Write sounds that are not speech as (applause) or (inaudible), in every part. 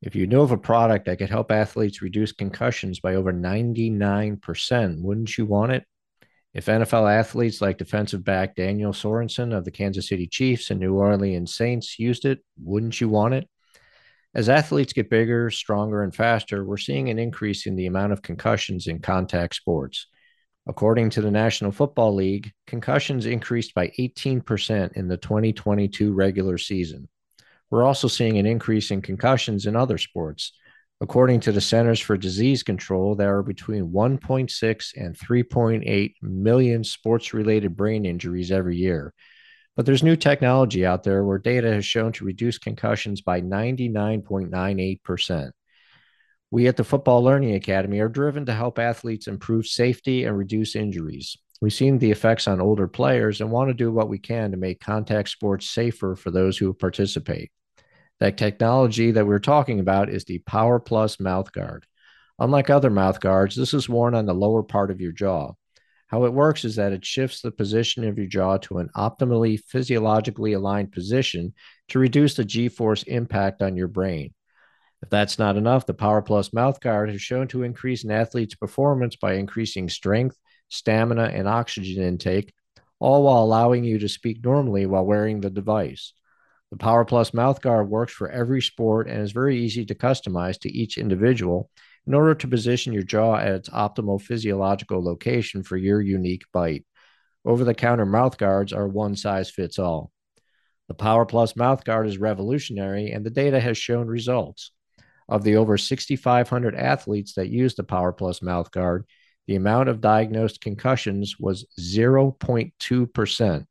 If you knew of a product that could help athletes reduce concussions by over 99%, wouldn't you want it? If NFL athletes like defensive back Daniel Sorensen of the Kansas City Chiefs and New Orleans Saints used it, wouldn't you want it? As athletes get bigger, stronger, and faster, we're seeing an increase in the amount of concussions in contact sports. According to the National Football League, concussions increased by 18% in the 2022 regular season. We're also seeing an increase in concussions in other sports. According to the Centers for Disease Control, there are between 1.6 and 3.8 million sports related brain injuries every year. But there's new technology out there where data has shown to reduce concussions by 99.98%. We at the Football Learning Academy are driven to help athletes improve safety and reduce injuries. We've seen the effects on older players and want to do what we can to make contact sports safer for those who participate. That technology that we're talking about is the Power Plus mouth guard. Unlike other mouth guards, this is worn on the lower part of your jaw. How it works is that it shifts the position of your jaw to an optimally physiologically aligned position to reduce the G force impact on your brain. If that's not enough, the Power Plus mouth guard has shown to increase an athlete's performance by increasing strength, stamina, and oxygen intake, all while allowing you to speak normally while wearing the device. The Power Plus mouthguard works for every sport and is very easy to customize to each individual in order to position your jaw at its optimal physiological location for your unique bite. Over the counter mouthguards are one size fits all. The Power Plus mouthguard is revolutionary and the data has shown results. Of the over 6,500 athletes that used the Power Plus mouthguard, the amount of diagnosed concussions was 0.2%.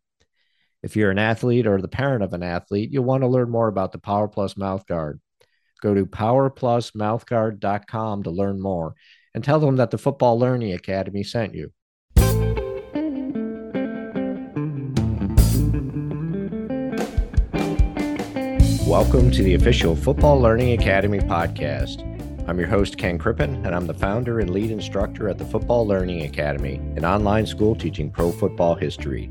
If you're an athlete or the parent of an athlete, you'll want to learn more about the Power Plus mouthguard. Go to powerplusmouthguard.com to learn more and tell them that the Football Learning Academy sent you. Welcome to the official Football Learning Academy podcast. I'm your host, Ken Crippen, and I'm the founder and lead instructor at the Football Learning Academy, an online school teaching pro football history.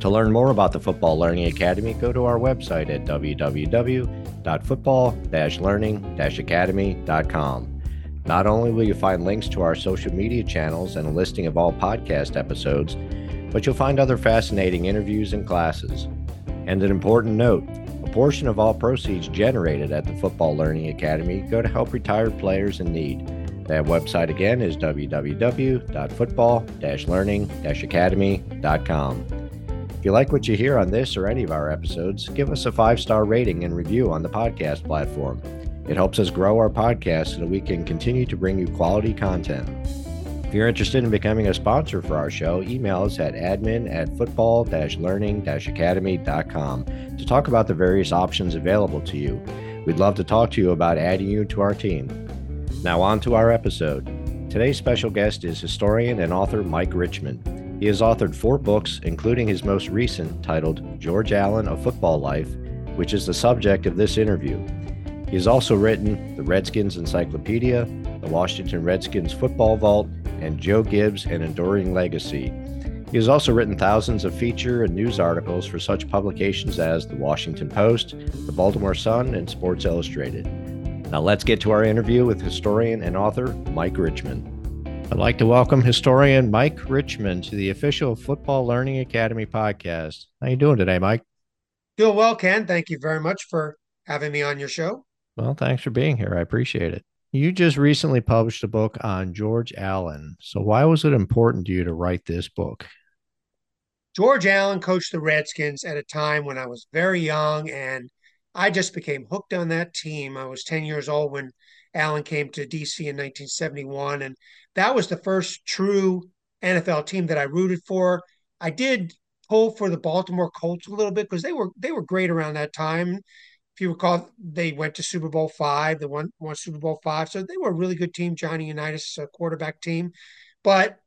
To learn more about the Football Learning Academy, go to our website at www.football-learning-academy.com. Not only will you find links to our social media channels and a listing of all podcast episodes, but you'll find other fascinating interviews and classes. And an important note a portion of all proceeds generated at the Football Learning Academy go to help retired players in need. That website again is www.football learning academy.com you like what you hear on this or any of our episodes, give us a five star rating and review on the podcast platform. It helps us grow our podcast so that we can continue to bring you quality content. If you're interested in becoming a sponsor for our show, email us at admin at football learning academy.com to talk about the various options available to you. We'd love to talk to you about adding you to our team. Now, on to our episode. Today's special guest is historian and author Mike Richman. He has authored four books, including his most recent titled George Allen A Football Life, which is the subject of this interview. He has also written The Redskins Encyclopedia, The Washington Redskins Football Vault, and Joe Gibbs An Enduring Legacy. He has also written thousands of feature and news articles for such publications as The Washington Post, The Baltimore Sun, and Sports Illustrated. Now let's get to our interview with historian and author Mike Richman. I'd like to welcome historian Mike Richman to the official Football Learning Academy podcast. How are you doing today, Mike? Doing well, Ken. Thank you very much for having me on your show. Well, thanks for being here. I appreciate it. You just recently published a book on George Allen. So why was it important to you to write this book? George Allen coached the Redskins at a time when I was very young and I just became hooked on that team. I was 10 years old when Allen came to DC in 1971 and that was the first true NFL team that I rooted for. I did pull for the Baltimore Colts a little bit because they were they were great around that time. If you recall, they went to Super Bowl five. They won, won Super Bowl five, so they were a really good team. Johnny Unitas, quarterback team, but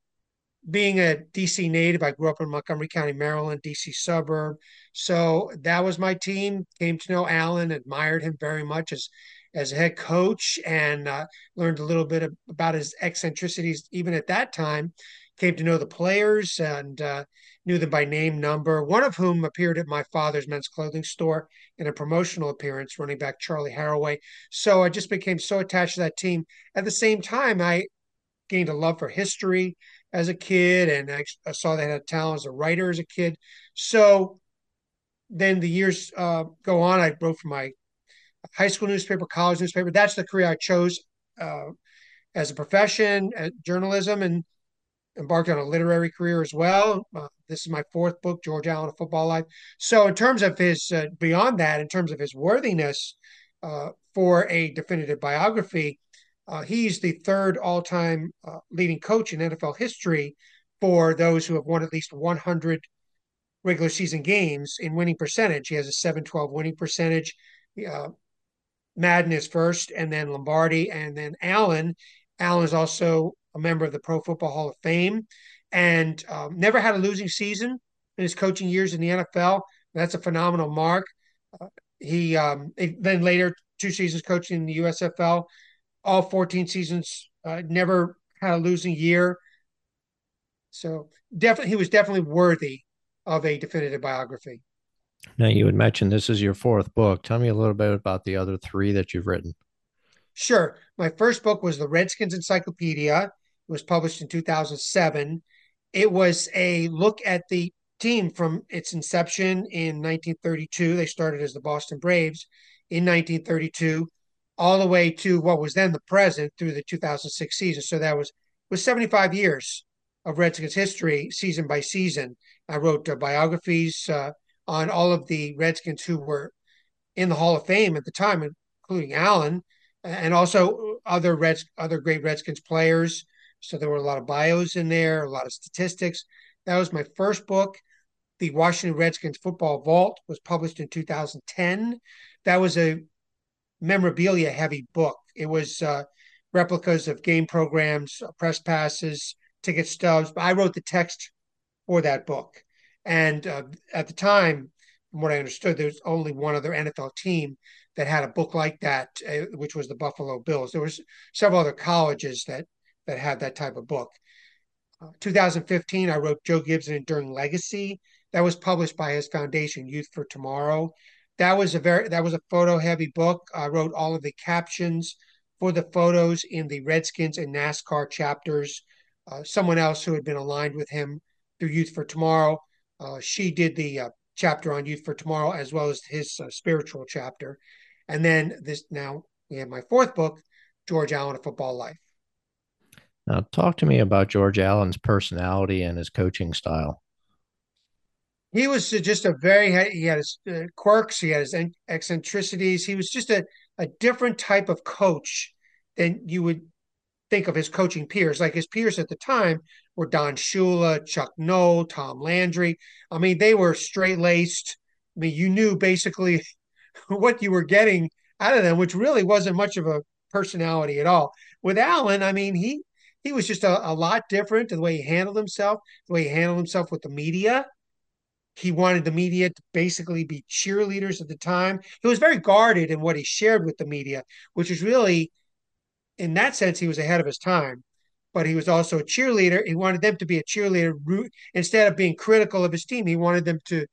being a DC native, I grew up in Montgomery County, Maryland, DC suburb. So that was my team. Came to know Allen, admired him very much as as a head coach and uh, learned a little bit about his eccentricities even at that time. came to know the players and uh, knew them by name, number. One of whom appeared at my father's men's clothing store in a promotional appearance, running back Charley Harraway. So I just became so attached to that team. At the same time, I gained a love for history as a kid, and I, I saw they had talent as a writer as a kid. So then the years uh, go on. I wrote for my high school newspaper, college newspaper. That's the career I chose uh, as a profession, at journalism, and embarked on a literary career as well. Uh, this is my fourth book, George Allen, A Football Life. So, in terms of his, uh, beyond that, in terms of his worthiness uh, for a definitive biography, uh, he's the third all time uh, leading coach in NFL history for those who have won at least 100 regular season games in winning percentage. He has a 712 winning percentage. Uh, Madden is first, and then Lombardi, and then Allen. Allen is also a member of the Pro Football Hall of Fame, and um, never had a losing season in his coaching years in the NFL. That's a phenomenal mark. Uh, he um, then later two seasons coaching in the USFL, all 14 seasons, uh, never had a losing year. So definitely, he was definitely worthy of a definitive biography. Now, you had mentioned this is your fourth book. Tell me a little bit about the other three that you've written. Sure. My first book was The Redskins Encyclopedia. It was published in 2007. It was a look at the team from its inception in 1932. They started as the Boston Braves in 1932, all the way to what was then the present through the 2006 season. So that was was 75 years of Redskins history, season by season. I wrote uh, biographies uh, on all of the Redskins who were in the Hall of Fame at the time, including Allen and also other Reds, other great Redskins players. So there were a lot of bios in there, a lot of statistics. That was my first book. The Washington Redskins Football Vault was published in 2010. That was a memorabilia heavy book. It was uh, replicas of game programs, press passes, ticket stubs. But I wrote the text for that book. And uh, at the time, from what I understood, there was only one other NFL team that had a book like that, uh, which was the Buffalo Bills. There was several other colleges that that had that type of book. Uh, 2015, I wrote Joe Gibbs' Enduring Legacy. That was published by his foundation, Youth for Tomorrow. That was a very that was a photo heavy book. I wrote all of the captions for the photos in the Redskins and NASCAR chapters. Uh, someone else who had been aligned with him through Youth for Tomorrow, she did the uh, chapter on Youth for Tomorrow as well as his uh, spiritual chapter. And then this now we have my fourth book, George Allen, A Football Life. Now, talk to me about George Allen's personality and his coaching style. He was just a very, he had his uh, quirks, he had his eccentricities. He was just a, a different type of coach than you would think of his coaching peers. Like his peers at the time were Don Shula, Chuck Noll, Tom Landry. I mean, they were straight laced. I mean, you knew basically (laughs) what you were getting out of them, which really wasn't much of a personality at all. With Allen, I mean, he he was just a, a lot different the way he handled himself, the way he handled himself with the media. He wanted the media to basically be cheerleaders at the time. He was very guarded in what he shared with the media, which is really, in that sense, he was ahead of his time. But he was also a cheerleader. He wanted them to be a cheerleader root instead of being critical of his team. He wanted them to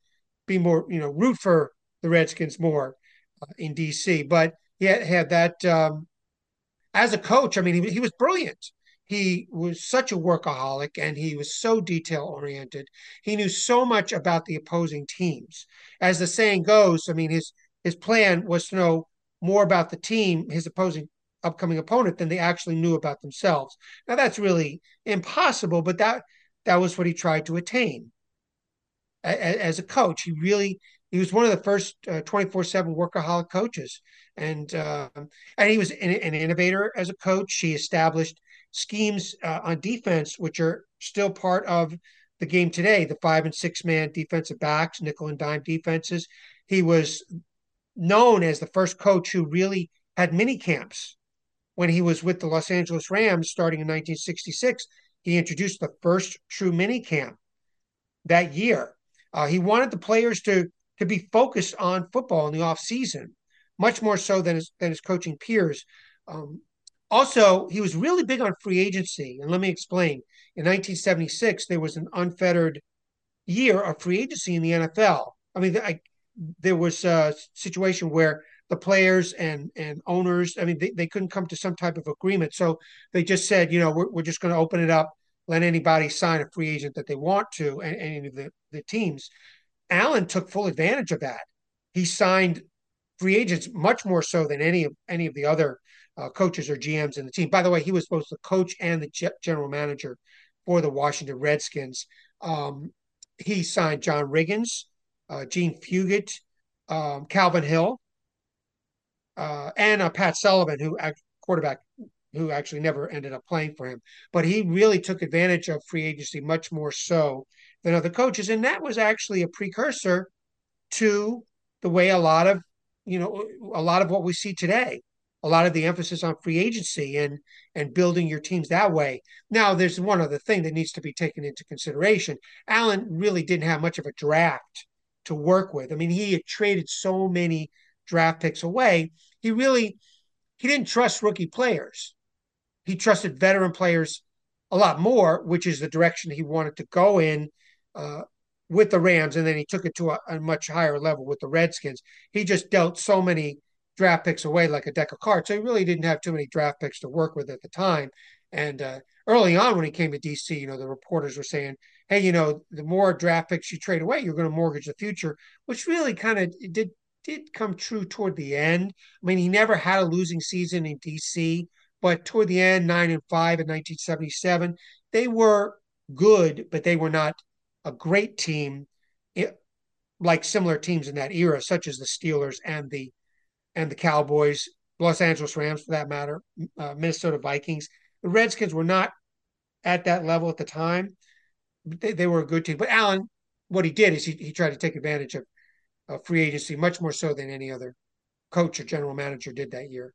be more, you know, root for the Redskins more uh, in DC. But he had, had that um, as a coach. I mean, he, he was brilliant. He was such a workaholic and he was so detail oriented. He knew so much about the opposing teams. As the saying goes, I mean, his his plan was to know more about the team, his opposing upcoming opponent, than they actually knew about themselves. Now that's really impossible, but that that was what he tried to attain. As a coach, he really he was one of the first 24 uh, 7 workaholic coaches. And, uh, and he was an, an, innovator as a coach. He established schemes uh, on defense, which are still part of the game today the five and six man defensive backs, nickel and dime defenses. He was known as the first coach who really had mini camps when he was with the Los Angeles Rams starting in 1966. He introduced the first true mini camp that year. Uh, he wanted the players to to be focused on football in the off season, much more so than his, than his coaching peers. Um, Also, he was really big on free agency. And let me explain. In 1976, there was an unfettered year of free agency in the NFL. I mean, I, there was a situation where the players and and owners, I mean, they, they couldn't come to some type of agreement. So they just said, you know, we're, we're just going to open it up, let anybody sign a free agent that they want to, and any of the, the teams. Allen took full advantage of that. He signed free agents much more so than any of any of the other uh, coaches or GMs in the team. By the way, he was both the coach and the general manager for the Washington Redskins. Um, he signed John Riggins, uh, Jean Fugett, um, Calvin Hill, uh, and uh, Pat Sullivan, who quarterback who actually never ended up playing for him. But he really took advantage of free agency much more so than other coaches, and that was actually a precursor to the way a lot of you know a lot of what we see today a lot of the emphasis on free agency and and building your teams that way. Now, there's one other thing that needs to be taken into consideration. Allen really didn't have much of a draft to work with. I mean, he had traded so many draft picks away. He really he didn't trust rookie players. He trusted veteran players a lot more, which is the direction he wanted to go in uh, with the Rams, and then he took it to a, a much higher level with the Redskins. He just dealt so many draft picks away like a deck of cards. So he really didn't have too many draft picks to work with at the time. And uh, early on, when he came to DC, you know, the reporters were saying, "Hey, you know, the more draft picks you trade away, you're going to mortgage the future," which really kind of did did come true toward the end. I mean, he never had a losing season in DC, but toward the end, nine and five in 1977, they were good, but they were not a great team. It, like similar teams in that era, such as the Steelers and the and the Cowboys, Los Angeles Rams for that matter, uh, Minnesota Vikings. The Redskins were not at that level at the time. They, they were a good team. But Allen, what he did is he, he tried to take advantage of, of free agency much more so than any other coach or general manager did that year.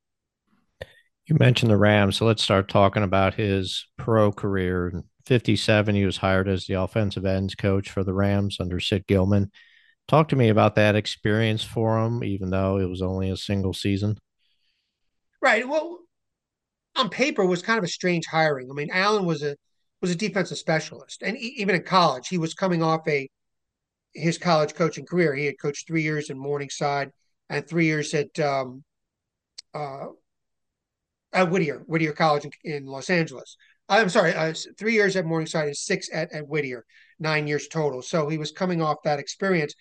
You mentioned the Rams, so let's start talking about his pro career. In 57, he was hired as the offensive ends coach for the Rams under Sid Gilman. Talk to me about that experience for him, even though it was only a single season. Right. Well, on paper was kind of a strange hiring. I mean, Allen was a was a defensive specialist, and even in college, he was coming off a his college coaching career. He had coached three years in Morningside and three years at um, uh, at Whittier Whittier College in, in Los Angeles. I'm sorry, uh, three years at Morningside and six at, at Whittier, nine years total. So he was coming off that experience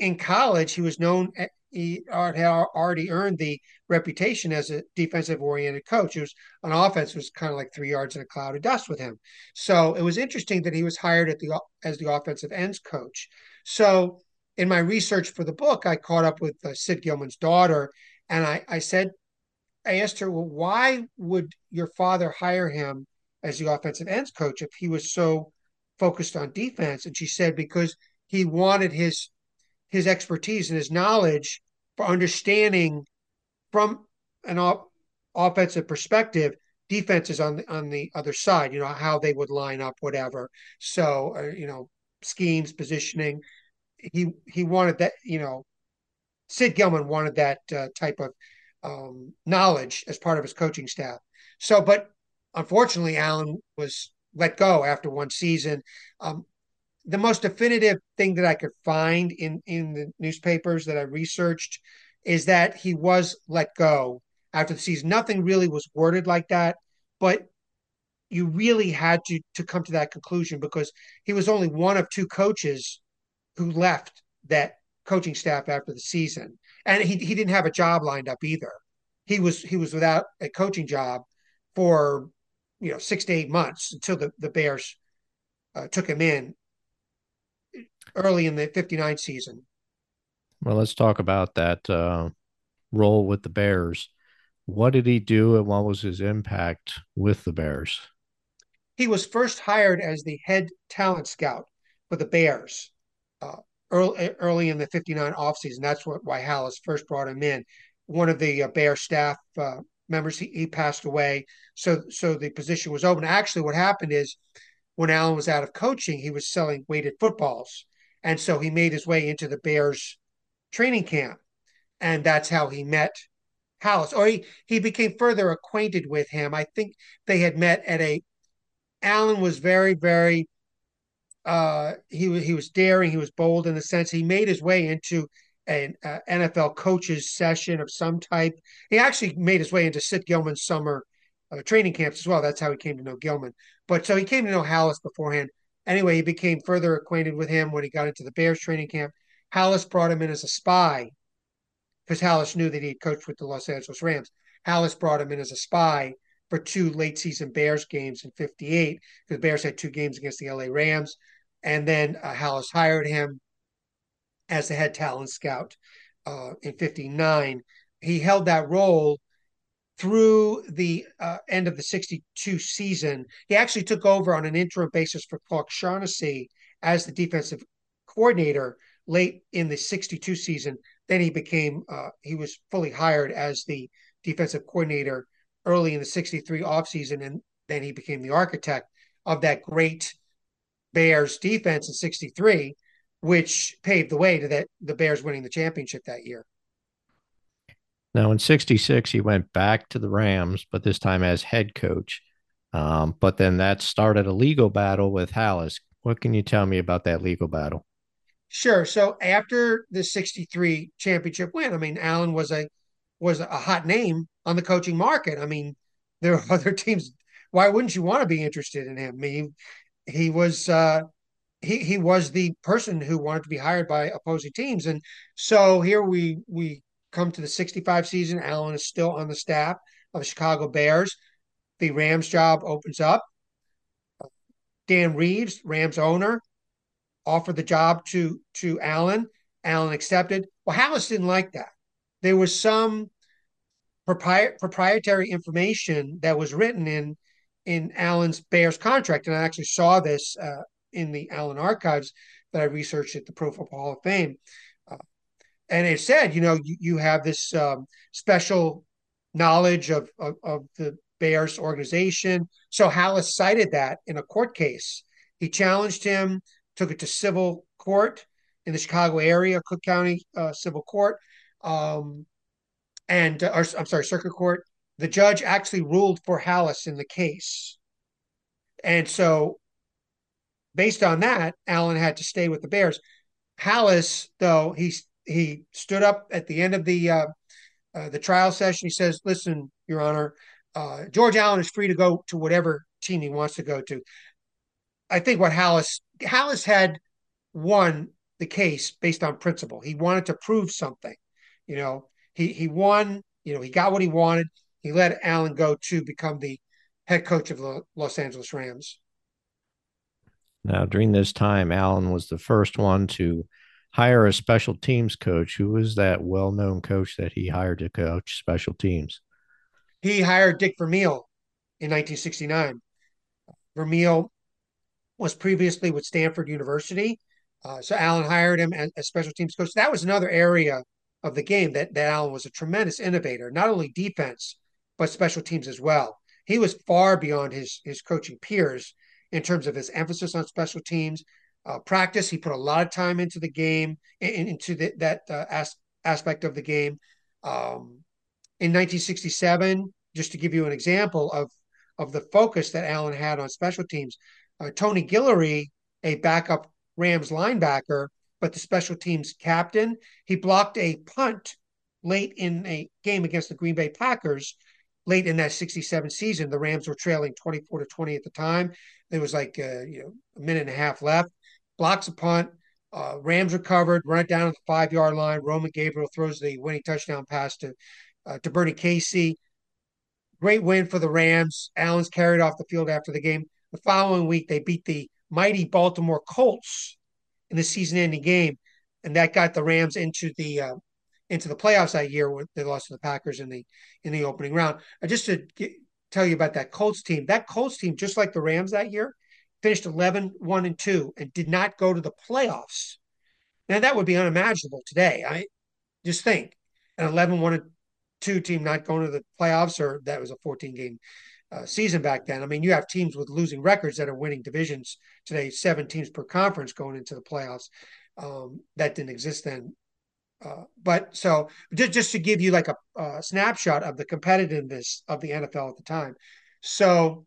in college, he was known, eh, he had already earned the reputation as a defensive oriented coach. It was on offense was kind of like three yards in a cloud of dust with him. So it was interesting that he was hired at the as the offensive ends coach. So in my research for the book, I caught up with uh, Sid Gilman's daughter, and I, I said, I asked her, well, why would your father hire him as the offensive ends coach if he was so focused on defense? And she said because he wanted his his expertise and his knowledge for understanding from an op- offensive perspective defenses on the on the other side you know how they would line up whatever so uh, you know schemes positioning. He he wanted that you know sid gilman wanted that uh, type of um, knowledge as part of his coaching staff. So but unfortunately allen was let go after one season. Um, the most definitive thing that I could find in in the newspapers that I researched is that he was let go after the season. Nothing really was worded like that, but you really had to to come to that conclusion because he was only one of two coaches who left that coaching staff after the season, and he he didn't have a job lined up either. He was he was without a coaching job for you know six to eight months until the the Bears uh, took him in early in the 59 season. Well, let's talk about that uh, role with the Bears. What did he do and what was his impact with the Bears? He was first hired as the head talent scout for the Bears uh, early, early in the 59 offseason. That's what, why Halas first brought him in. One of the uh, Bear staff uh, members, he, he passed away. So, so the position was open. Actually, what happened is when Allen was out of coaching, he was selling weighted footballs and so he made his way into the Bears training camp. And that's how he met Halas, or he he became further acquainted with him. I think they had met at a. Allen was very very. Uh, he was he was daring. He was bold in the sense he made his way into an uh, NFL coaches session of some type. He actually made his way into Sid Gilman's summer uh, training camps as well. That's how he came to know Gilman. But so he came to know Halas beforehand. Anyway, he became further acquainted with him when he got into the Bears training camp. Halas brought him in as a spy because Halas knew that he had coached with the Los Angeles Rams. Halas brought him in as a spy for two late season Bears games in 58 because Bears had two games against the LA Rams. And then uh, Halas hired him as the head talent scout uh, in 59. He held that role through the uh, end of the 62 season. He actually took over on an interim basis for Clark Shaughnessy as the defensive coordinator late in the 62 season. Then he became, uh, he was fully hired as the defensive coordinator early in the 63 offseason. And then he became the architect of that great Bears defense in 63, which paved the way to that the Bears winning the championship that year. Now, in 66, he went back to the Rams, but this time as head coach. Um, but then that started a legal battle with Halas. What can you tell me about that legal battle? Sure. So after the 63 championship win, I mean, Allen was a was a hot name on the coaching market. I mean, there are (laughs) other teams. Why wouldn't you want to be interested in him? I mean, he, was uh, he he was the person who wanted to be hired by opposing teams, and so here we we come to the 65 season. Allen is still on the staff of the Chicago Bears. The Rams job opens up. Dan Reeves, Rams owner, offered the job to to Allen. Allen accepted. Well, Halas didn't like that. There was some propri- proprietary information that was written in in Allen's Bears contract, and I actually saw this uh, in the Allen archives that I researched at the Pro Football Hall of Fame. Uh, and it said, you know, you, you have this um, special knowledge of, of, of the Bears organization. So Halas cited that in a court case. He challenged him took it to civil court in the Chicago area, Cook County uh, Civil Court, um, and uh, or, I'm sorry, Circuit Court. The judge actually ruled for Halas in the case, and so based on that, Allen had to stay with the Bears. Halas, though, he he stood up at the end of the uh, uh, the trial session. He says, "Listen, Your Honor, uh, George Allen is free to go to whatever team he wants to go to. I think what Halas Halas had won the case based on principle. He wanted to prove something. You know, he he won. You know, he got what he wanted. He let Allen go to become the head coach of the Los Angeles Rams. Now, during this time, Allen was the first one to hire a special teams coach. Who was that well-known coach that he hired to coach special teams? He hired Dick Vermeil in 1969. Vermeil was previously with Stanford University. Uh, so Allen hired him as, as, special teams coach. That was another area of the game that, that Allen was a tremendous innovator, not only defense, but special teams as well. He was far beyond his, his coaching peers in terms of his emphasis on special teams. Uh, practice, he put a lot of time into the game, in, into the, that uh, as, aspect of the game. Um, in 1967, just to give you an example of, of the focus that Allen had on special teams, uh, Tony Guillory, a backup Rams linebacker, but the special teams captain. He blocked a punt late in a game against the Green Bay Packers late in that 67 season. The Rams were trailing 24 to 20 at the time. There was like uh, you know a minute and a half left. Blocks a punt. Uh, Rams recovered, run it down the five yard line. Roman Gabriel throws the winning touchdown pass to uh, to Bernie Casey. Great win for the Rams. Allen's carried off the field after the game. The following week, they beat the mighty Baltimore Colts in the season-ending game, and that got the Rams into the uh, into the playoffs that year when they lost to the Packers in the in the opening round. Uh, just to get, tell you about that Colts team, that Colts team, just like the Rams that year, finished 11 1 and 2 and did not go to the playoffs. Now that would be unimaginable today. I just think an 11 1 and 2 team not going to the playoffs, or that was a 14 game uh, season back then. I mean, you have teams with losing records that are winning divisions today, seven teams per conference going into the playoffs. Um, that didn't exist then. Uh, but so just just to give you like a, a snapshot of the competitiveness of the NFL at the time. So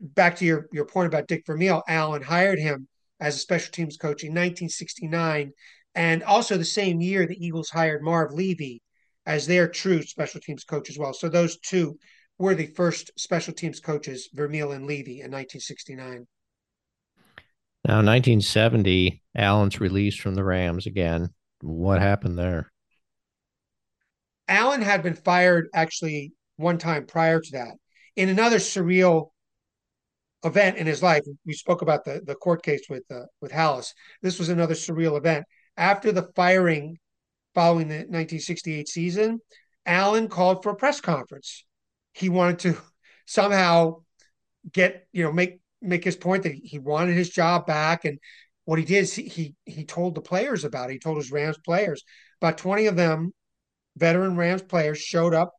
back to your your point about Dick Vermeil, Allen hired him as a special teams coach in 1969, and also the same year the Eagles hired Marv Levy as their true special teams coach as well. So those two were the first special teams coaches, Vermeil and Levy, in 1969. Now, 1970, Allen's released from the Rams again. What happened there? Allen had been fired actually one time prior to that in another surreal event in his life. We spoke about the, the court case with uh, with Halas. This was another surreal event. After the firing following the 1968 season, Allen called for a press conference. He wanted to somehow get, you know, make make his point that he wanted his job back. And what he did is he he, he told the players about it. He told his Rams players. About 20 of them, veteran Rams players, showed up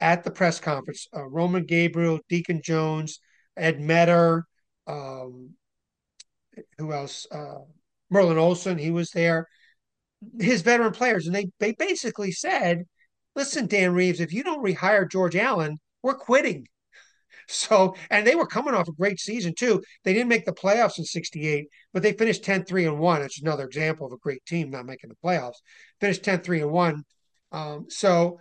at the press conference. Uh, Roman Gabriel, Deacon Jones, Ed Meador, um, who else? Uh, Merlin Olsen, he was there. His veteran players, and they they basically said, "Listen, Dan Reeves, if you don't rehire George Allen, we're quitting." So, and they were coming off a great season too. They didn't make the playoffs in 68, but they finished 10 3 and 1. It's another example of a great team not making the playoffs. Finished 10 3 and 1. Um, so,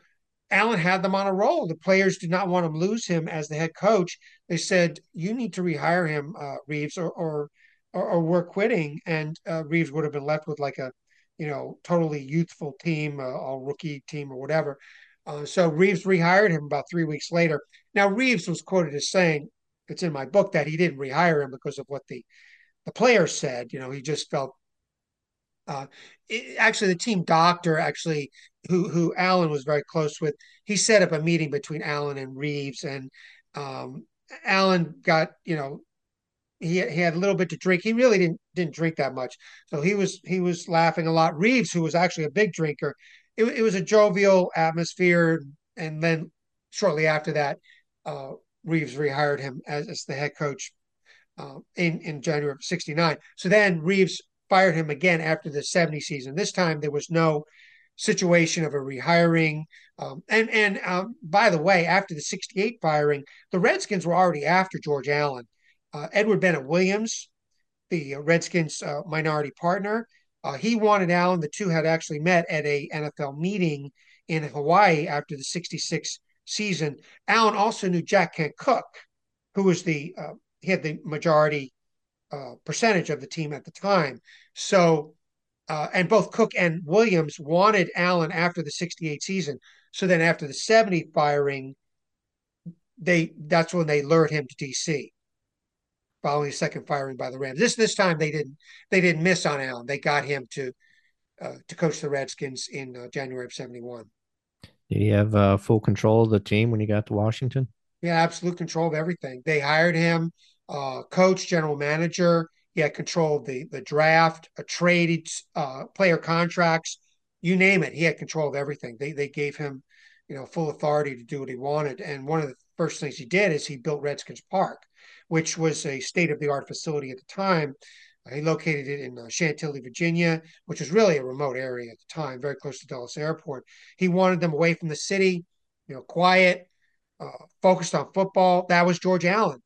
Allen had them on a roll. The players did not want to lose him as the head coach. They said, "You need to rehire him, uh, Reeves, or, or, or or we're quitting." And uh, Reeves would have been left with like a, you know, totally youthful team, uh, a rookie team, or whatever. Uh, so Reeves rehired him about three weeks later. Now Reeves was quoted as saying, "It's in my book that he didn't rehire him because of what the the player said. You know, he just felt uh, it, actually, the team doctor, actually, who who Allen was very close with, he set up a meeting between Allen and Reeves, and um, Allen got you know he he had a little bit to drink. He really didn't didn't drink that much, so he was he was laughing a lot. Reeves, who was actually a big drinker, it, it was a jovial atmosphere, and then shortly after that, uh, Reeves rehired him as, as the head coach uh, in in January of '69. So then Reeves fired him again after the 70 season. This time there was no situation of a rehiring. Um, and and um, by the way, after the 68 firing, the Redskins were already after George Allen. Uh, Edward Bennett Williams, the Redskins uh, minority partner, uh, he wanted Allen. The two had actually met at a NFL meeting in Hawaii after the 66 season. Allen also knew Jack Kent Cooke, who was the uh, he had the majority uh, percentage of the team at the time. So, uh, and both Cooke and Williams wanted Allen after the 68 season. So then after the 70 firing, they that's when they lured him to DC following the second firing by the Rams. This this time they didn't they didn't miss on Allen. They got him to uh, to coach the Redskins in uh, January of 71. Did he have uh, full control of the team when he got to Washington? Yeah, absolute control of everything. They hired him uh, coach, general manager. He had control of the the draft, a trade, uh, player contracts, you name it. He had control of everything. They they gave him, you know, full authority to do what he wanted. And one of the first things he did is he built Redskins Park, which was a state of the art facility at the time. He located it in uh, Chantilly, Virginia, which was really a remote area at the time, very close to Dulles Airport. He wanted them away from the city, you know, quiet, uh, focused on football. That was George Allen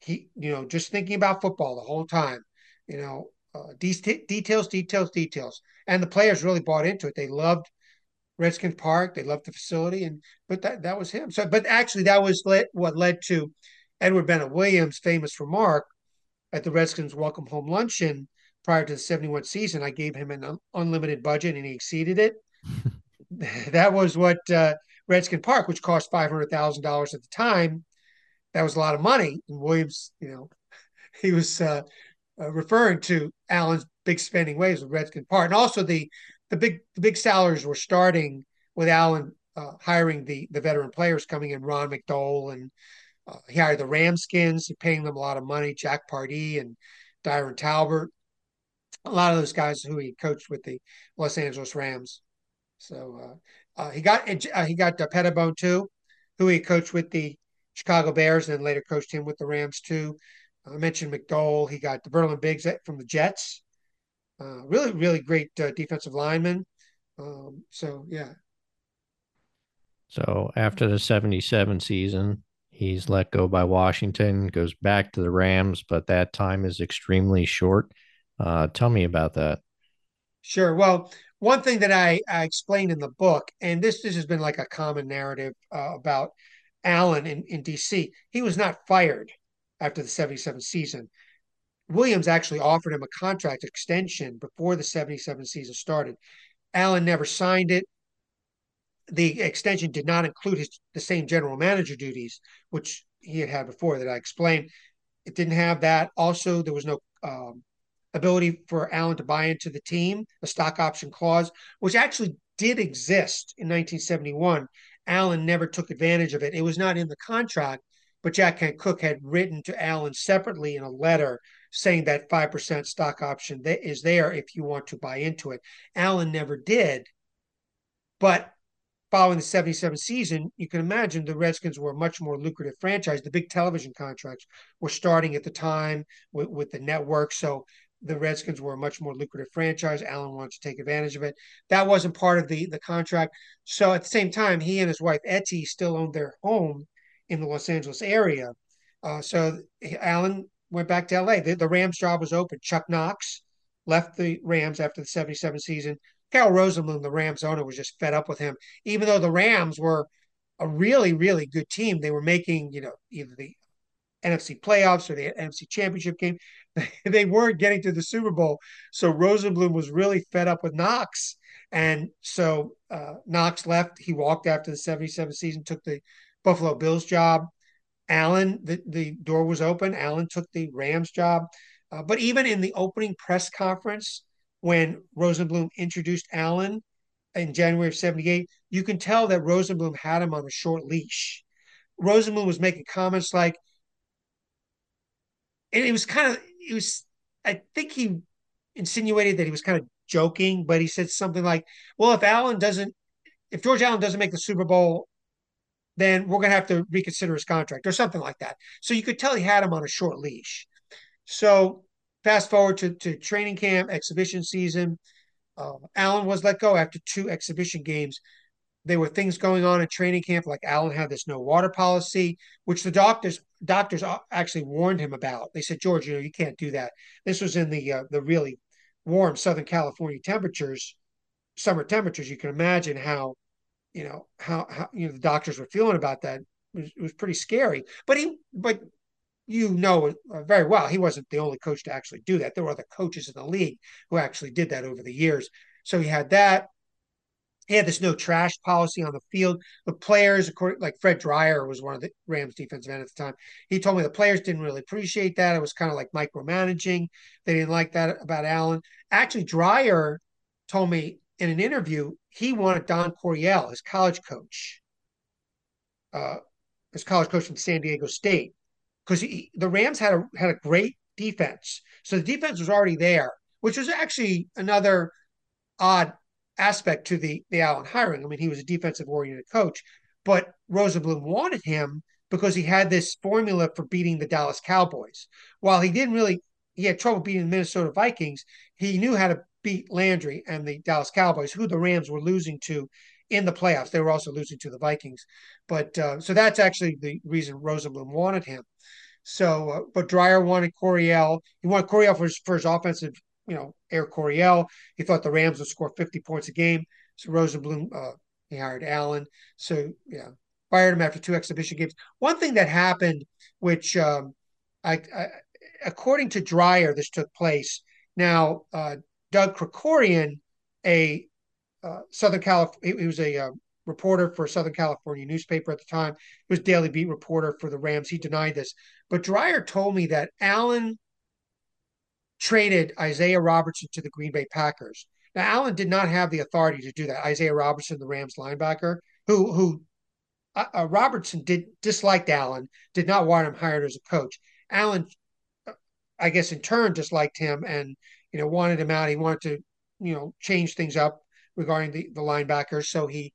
he, you know, just thinking about football the whole time, you know, uh, de- details, details, details. And the players really bought into it. They loved Redskins Park. They loved the facility, and but that that was him. So, but actually, that was what led to Edward Bennett Williams' famous remark at the Redskins Welcome Home Luncheon prior to the '71 season. I gave him an unlimited budget, and he exceeded it. (laughs) that was what uh, Redskin Park, which cost five hundred thousand dollars at the time, that was a lot of money. And Williams, you know, (laughs) he was uh, uh, referring to Allen's big spending ways with Redskin Park, and also the the big the big salaries were starting with Allen uh, hiring the the veteran players coming in, Ron McDole, and uh, he hired the Ramskins, paying them a lot of money, Jack Pardee and Diron Talbert, a lot of those guys who he coached with the Los Angeles Rams. So uh, uh, he got he got uh, Petitbon too, who he coached with the Chicago Bears, and then later coached him with the Rams too. I mentioned McDole. He got the Verlon Biggs from the Jets. Uh, really, really great uh, defensive lineman. Um, so yeah. So after the 77 season, he's let go by Washington, goes back to the Rams, but that time is extremely short. Uh, tell me about that. Sure. Well, one thing that I, I explained in the book, and this this has been like a common narrative uh, about Allen in, in DC, he was not fired after the 77 season. Williams actually offered him a contract extension before the 77 season started. Allen never signed it. The extension did not include his, the same general manager duties, which he had had before that I explained. It didn't have that. Also, there was no um, ability for Allen to buy into the team, a stock option clause, which actually did exist in 1971. Allen never took advantage of it. It was not in the contract, but Jack Kent Cooke had written to Allen separately in a letter saying that 5% stock option is there if you want to buy into it. Allen never did. But following the 77 season, you can imagine the Redskins were a much more lucrative franchise. The big television contracts were starting at the time with, with the network. So the Redskins were a much more lucrative franchise. Allen wanted to take advantage of it. That wasn't part of the, the contract. So at the same time, he and his wife Etty still owned their home in the Los Angeles area. Uh, so Allen went back to LA. The, the, Rams job was open. Chuck Knox left the Rams after the 77 season. Cal Rosenbloom, the Rams owner, was just fed up with him. Even though the Rams were a really, really good team, they were making, you know, either the NFC playoffs or the NFC championship game. (laughs) they weren't getting to the Super Bowl. So Rosenbloom was really fed up with Knox. And so uh, Knox left. He walked after the 77 season, took the Buffalo Bills job. Allen, the, the door was open. Allen took the Rams job. Uh, but even in the opening press conference, when Rosenbloom introduced Allen in January of 78, you can tell that Rosenbloom had him on a short leash. Rosenbloom was making comments like, and it was kind of, it was, I think he insinuated that he was kind of joking, but he said something like, well, if Allen doesn't, if George Allen doesn't make the Super Bowl then we're going to have to reconsider his contract or something like that. So you could tell he had him on a short leash. So fast forward to, to training camp, exhibition season. Uh, Allen was let go after two exhibition games. There were things going on in training camp, like Allen had this no water policy, which the doctors doctors actually warned him about. They said, George, you know, you can't do that. This was in the uh, the really warm Southern California temperatures, summer temperatures. You can imagine how you know how, how you know the doctors were feeling about that. It was, it was pretty scary. But he, but you know uh, very well, he wasn't the only coach to actually do that. There were other coaches in the league who actually did that over the years. So he had that. He had this no trash policy on the field. The players, according like Fred Dryer was one of the Rams defensive end at the time. He told me the players didn't really appreciate that. It was kind of like micromanaging. They didn't like that about Allen. Actually, Dryer told me in an interview he wanted Don Coryell, his college coach, uh, his college coach from San Diego State, because the Rams had a had a great defense. So the defense was already there, which was actually another odd aspect to the the Allen hiring. I mean, he was a defensive oriented coach, but Rosenbloom wanted him because he had this formula for beating the Dallas Cowboys. While he didn't really, he had trouble beating the Minnesota Vikings. He knew how to beat Landry and the Dallas Cowboys, who the Rams were losing to in the playoffs. They were also losing to the Vikings, but uh, so that's actually the reason Rosenbloom wanted him. So, uh, but Dryer wanted Coryell. He wanted Coryell for his, for his offensive, you know, air Coryell. He thought the Rams would score 50 points a game. So Rosenbloom, uh, he hired Allen. So yeah, fired him after two exhibition games. One thing that happened, which um, I, I, according to Dryer, this took place. Now, uh, Doug Krikorian, a uh, Southern California, he, was a uh, reporter for a Southern California newspaper at the time. He was daily beat reporter for the Rams. He denied this, but Dryer told me that Allen traded Isiah Robertson to the Green Bay Packers. Now, Allen did not have the authority to do that. Isiah Robertson, the Rams linebacker, who who uh, uh Robertson did disliked Allen, did not want him hired as a coach. Allen, uh, I guess, in turn disliked him and you know, wanted him out. He wanted to, you know, change things up regarding the, the linebackers. So he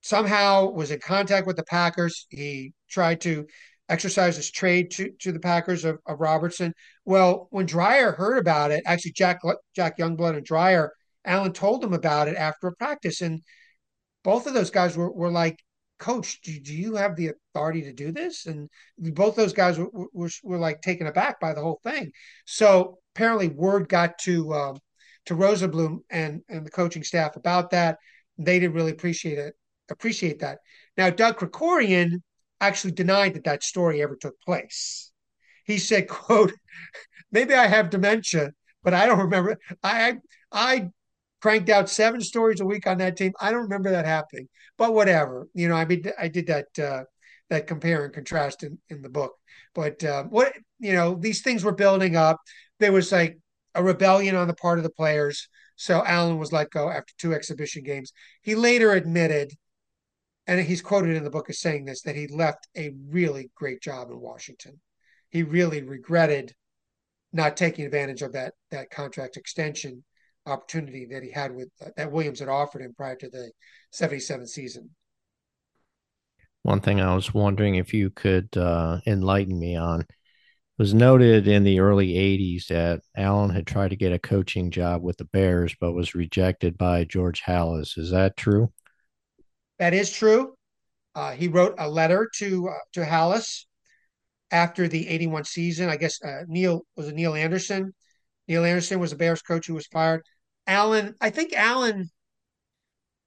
somehow was in contact with the Packers. He tried to exercise his trade to, to the Packers of, of Robertson. Well, when Dryer heard about it, actually Jack Jack Youngblood and Dryer Allen told him about it after a practice, and both of those guys were, were like, "Coach, do, do you have the authority to do this?" And both those guys were, were, were like taken aback by the whole thing. So apparently, word got to um, to Rosenbloom and and the coaching staff about that. They didn't really appreciate it. Appreciate that. Now, Doug Krikorian actually denied that that story ever took place. He said, "quote (laughs) Maybe I have dementia, but I don't remember. I I cranked out seven stories a week on that team. I don't remember that happening, but whatever. You know, I mean, I did that uh, that compare and contrast in, in the book. But uh, what you know, these things were building up. There was like a rebellion on the part of the players. So Allen was let go after two exhibition games. He later admitted, and he's quoted in the book as saying this, that he left a really great job in Washington. He really regretted not taking advantage of that that contract extension opportunity that he had with uh, that Williams had offered him prior to the 77 season. One thing I was wondering if you could uh, enlighten me on was noted in the early 80s that Allen had tried to get a coaching job with the Bears but was rejected by George Halas. Is that true? That is true. Uh, he wrote a letter to uh, to Halas after the 81 season. I guess uh, Neal was it Neal Anderson. Neil Anderson was the Bears coach who was fired. Allen, I think Allen,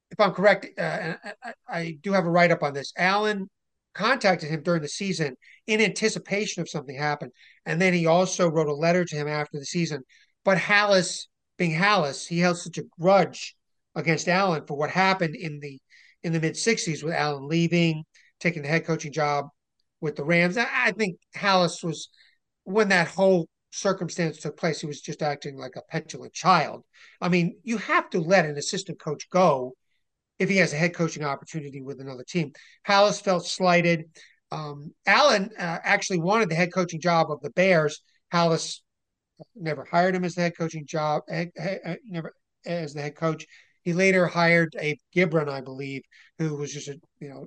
if I'm correct, uh, I, I, do have a write up on this. Allen contacted him during the season in anticipation of something happening, and then he also wrote a letter to him after the season. But Halas, being Halas, he held such a grudge against Allen for what happened in the in the mid '60s with Allen leaving, taking the head coaching job with the Rams. I think Halas was when that whole circumstance took place, he was just acting like a petulant child. I mean, you have to let an assistant coach go if he has a head coaching opportunity with another team. Halas felt slighted. Um, Allen uh, actually wanted the head coaching job of the Bears. Halas never hired him as the head coaching job, uh, never as the head coach. He later hired Abe Gibron, I believe, who was just a you know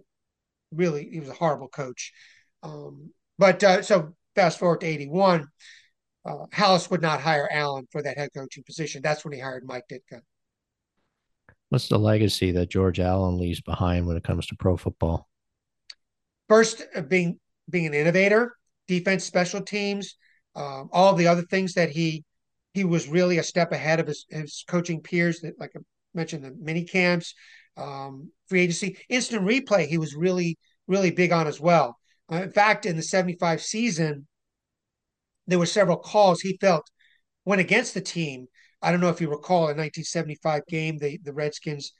really he was a horrible coach. Um, but uh, so fast forward to 81, uh, Halas would not hire Allen for that head coaching position. That's when he hired Mike Ditka. What's the legacy that George Allen leaves behind when it comes to pro football? First, uh, being being an innovator, defense, special teams, um, all the other things that he he was really a step ahead of his, his coaching peers. That, like I mentioned, the mini camps, um, free agency, instant replay. He was really really big on as well. Uh, in fact, in the 75 season, there were several calls he felt went against the team. I don't know if you recall a 1975 game the, the Redskins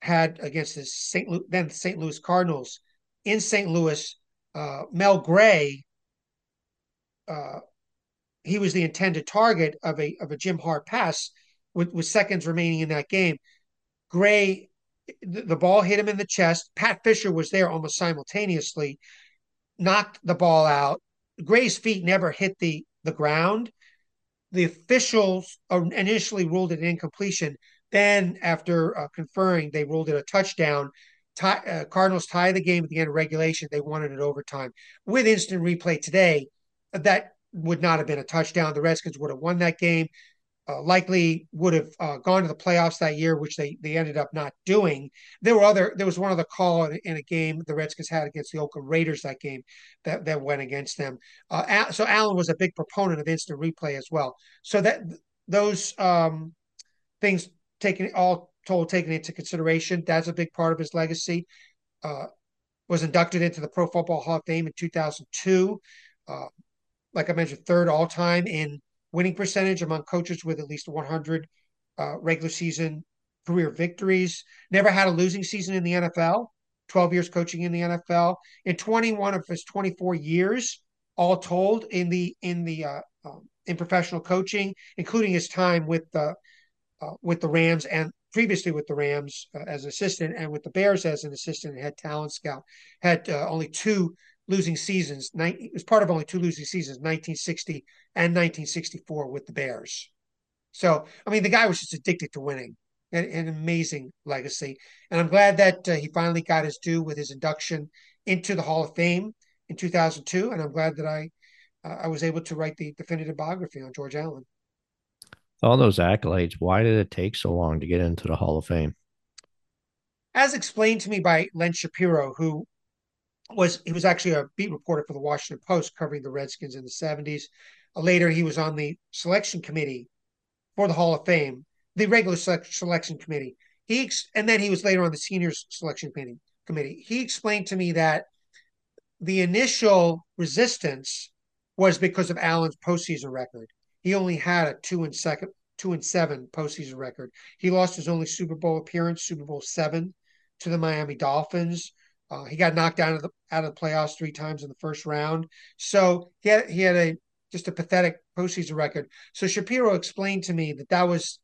had against the St. Louis, then St. Louis Cardinals in St. Louis. Uh, Mel Gray, uh, he was the intended target of a of a Jim Hart pass with, with seconds remaining in that game. Gray, the, the ball hit him in the chest. Pat Fischer was there almost simultaneously knocked the ball out. Gray's feet never hit the the ground. The officials initially ruled it an incompletion. Then, after uh, conferring, they ruled it a touchdown. Tie, uh, Cardinals tie the game at the end of regulation. They wanted it overtime. With instant replay today, that would not have been a touchdown. The Redskins would have won that game uh, likely would have uh, gone to the playoffs that year, which they they ended up not doing. There were other. There was one other call in, in a game the Redskins had against the Oakland Raiders that game that that went against them. Uh, so Allen was a big proponent of instant replay as well. So that those um, things taken all told taken into consideration, that's a big part of his legacy. Uh, was inducted into the Pro Football Hall of Fame in 2002. Uh, like I mentioned, third all time in winning percentage among coaches with at least 100 uh, regular season career victories. Never had a losing season in the NFL. 12 years coaching in the NFL. In 21 of his 24 years, all told, in the in the uh, um, in professional coaching, including his time with the uh, with the Rams and previously with the Rams uh, as assistant and with the Bears as an assistant and head talent scout, had uh, only two losing seasons. It was part of only two losing seasons, 1960 and 1964 with the Bears. So, I mean, the guy was just addicted to winning. An, an amazing legacy. And I'm glad that uh, he finally got his due with his induction into the Hall of Fame in 2002. And I'm glad that I uh, I was able to write the definitive biography on George Allen. All those accolades, why did it take so long to get into the Hall of Fame? As explained to me by Len Shapiro, who was he was actually a beat reporter for the Washington Post covering the Redskins in the 70s. Uh, later, he was on the selection committee for the Hall of Fame, the regular selection committee. He and then he was later on the seniors selection committee. Committee. He explained to me that the initial resistance was because of Allen's postseason record. He only had a two and second, two and seven postseason record. He lost his only Super Bowl appearance, Super Bowl seven, to the Miami Dolphins. Uh, he got knocked out of the out of the playoffs three times in the first round. So he had he had a just a pathetic postseason record. So Shapiro explained to me that that was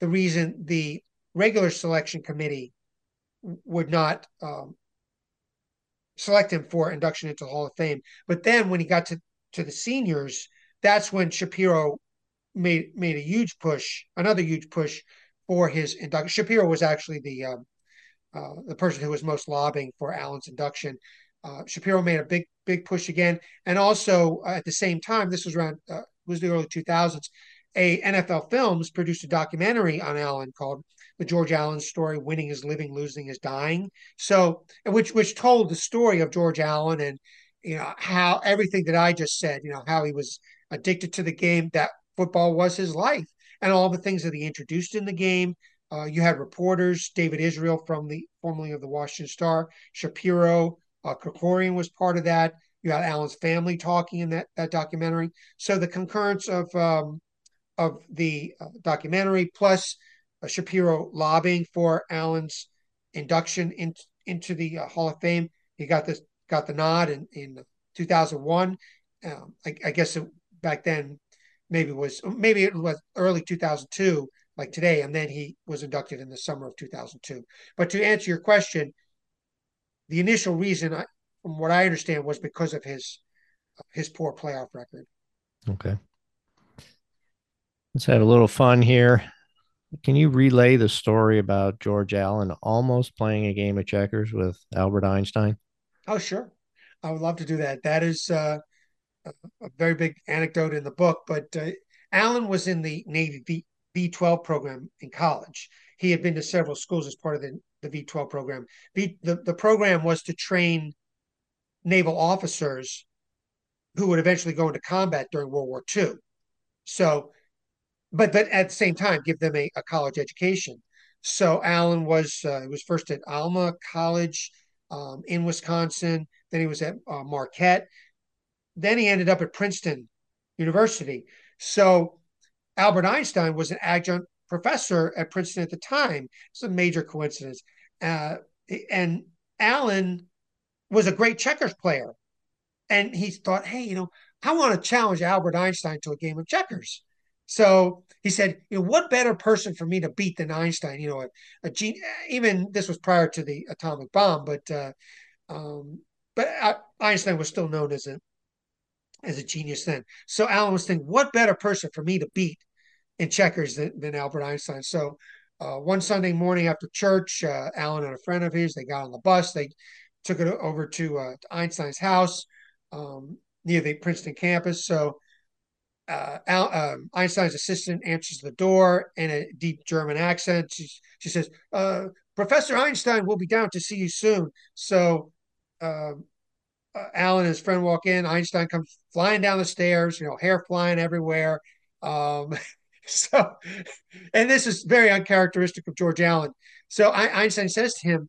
the reason the regular selection committee would not um, select him for induction into the Hall of Fame. But then when he got to to the seniors, that's when Shapiro made made a huge push, another huge push for his induction. Shapiro was actually the um, uh, the person who was most lobbying for Allen's induction. Uh, Shapiro made a big, big push again, and also uh, at the same time, this was around uh, was the early 2000s. A NFL Films produced a documentary on Allen called "The George Allen Story: Winning is Living, Losing is Dying." So, which which told the story of George Allen and you know how everything that I just said, you know how he was addicted to the game, that football was his life, and all the things that he introduced in the game, uh, you had reporters, David Israel from the formerly of the Washington Star, Shapiro, uh, Krikorian was part of that. You had Allen's family talking in that that documentary. So the concurrence of um, of the uh, documentary plus uh, Shapiro lobbying for Allen's induction in, into the uh, Hall of Fame. He got this got the nod in in 2001. Um, I, I, guess it, back then maybe it was maybe it was early 2002 like today, and then he was inducted in the summer of 2002. But to answer your question, the initial reason, I, from what I understand, was because of his his poor playoff record. Okay. Let's have a little fun here. Can you relay the story about George Allen almost playing a game of checkers with Albert Einstein? Oh, sure. I would love to do that. That is uh, a, a, very big anecdote in the book. But uh, Allen was in the Navy V12 program in college. He had been to several schools as part of the, the V12 program. V, the, the program was to train naval officers who would eventually go into combat during World War II. So, but but at the same time, give them a, a college education. So Allen was uh, he was first at Alma College um, in Wisconsin. Then he was at uh, Marquette. Then he ended up at Princeton University. So Albert Einstein was an adjunct professor at Princeton at the time. It's a major coincidence. Uh, and Allen was a great checkers player. And he thought, hey, you know, I want to challenge Albert Einstein to a game of checkers. So he said, you know, what better person for me to beat than Einstein? You know, a, a gene, even this was prior to the atomic bomb, but uh, um, but Einstein was still known as a as a genius then. So Allen was thinking, what better person for me to beat in checkers than, than Albert Einstein. So uh, one Sunday morning after church, uh, Allen and a friend of his, they got on the bus. They took it over to, uh, to Einstein's house um, near the Princeton campus. So uh, Al, um, Einstein's assistant answers the door in a deep German accent. She, she says, uh, Professor Einstein will be down to see you soon. So um, uh, Allen and his friend walk in. Einstein comes flying down the stairs, you know, hair flying everywhere. Um, (laughs) (laughs) So, and this is very uncharacteristic of George Allen. So Einstein says to him,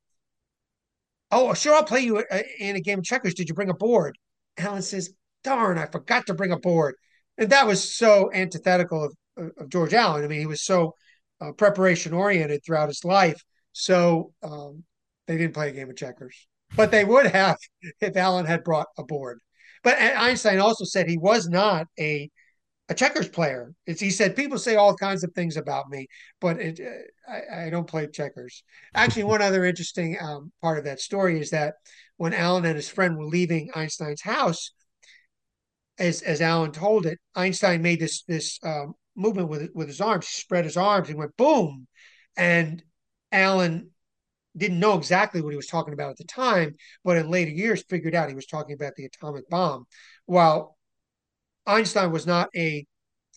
"Oh, sure, I'll play you in a game of checkers. Did you bring a board?" Allen says, "Darn, I forgot to bring a board," and that was so antithetical of, of George Allen. I mean, he was so uh, preparation oriented throughout his life. So um, they didn't play a game of checkers, but they would have (laughs) if Allen had brought a board. But Einstein also said he was not a a checkers player. It's, he said people say all kinds of things about me, but it, uh, I, I, don't play checkers. Actually, one other interesting um, part of that story is that when Allen and his friend were leaving Einstein's house, as as Allen told it, Einstein made this this um, movement with with his arms, spread his arms, and went boom, and Allen didn't know exactly what he was talking about at the time, but in later years figured out he was talking about the atomic bomb. While Einstein was not a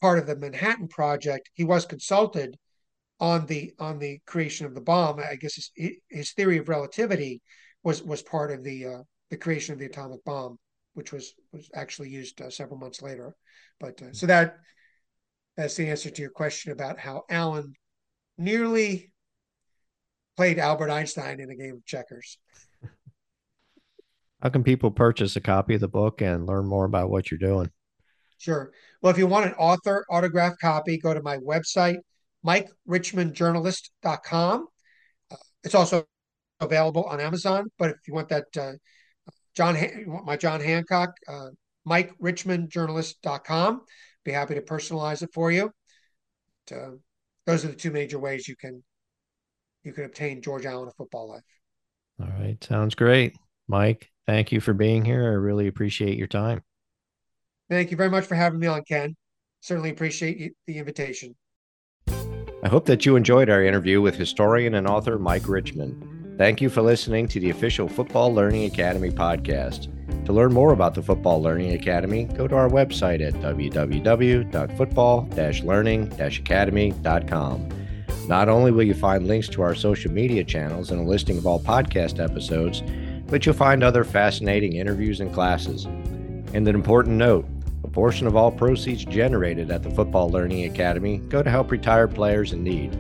part of the Manhattan Project, he was consulted on the on the creation of the bomb. I guess his, his theory of relativity was was part of the uh, the creation of the atomic bomb, which was was actually used uh, several months later. But uh, so that that's the answer to your question about how Allen nearly played Albert Einstein in a game of checkers. How can people purchase a copy of the book and learn more about what you're doing? Sure. Well, if you want an author autograph copy, go to my website, mikerichmanjournalist.com. Uh, it's also available on Amazon. But if you want that, uh, John, want my John Hancock, uh, mikerichmanjournalist.com. Be happy to personalize it for you. But, uh, those are the two major ways you can you can obtain George Allen a football life. All right, sounds great, Mike. Thank you for being here. I really appreciate your time. Thank you very much for having me on, Ken. Certainly appreciate the invitation. I hope that you enjoyed our interview with historian and author Mike Richman. Thank you for listening to the official Football Learning Academy podcast. To learn more about the Football Learning Academy, go to our website at www.football-learning-academy.com. Not only will you find links to our social media channels and a listing of all podcast episodes, but you'll find other fascinating interviews and classes. And an important note portion of all proceeds generated at the Football Learning Academy go to help retired players in need.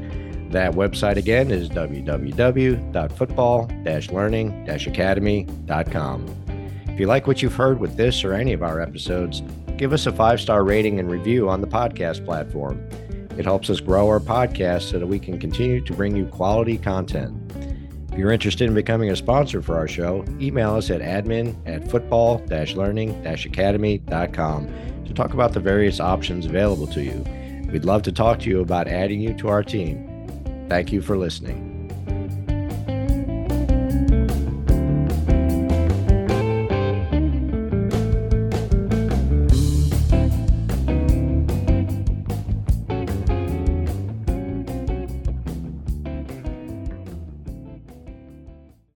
That website again is www.football-learning-academy.com. If you like what you've heard with this or any of our episodes, give us a five star rating and review on the podcast platform. It helps us grow our podcast so that we can continue to bring you quality content. If you're interested in becoming a sponsor for our show, email us at admin at football learning academy.com to talk about the various options available to you. We'd love to talk to you about adding you to our team. Thank you for listening.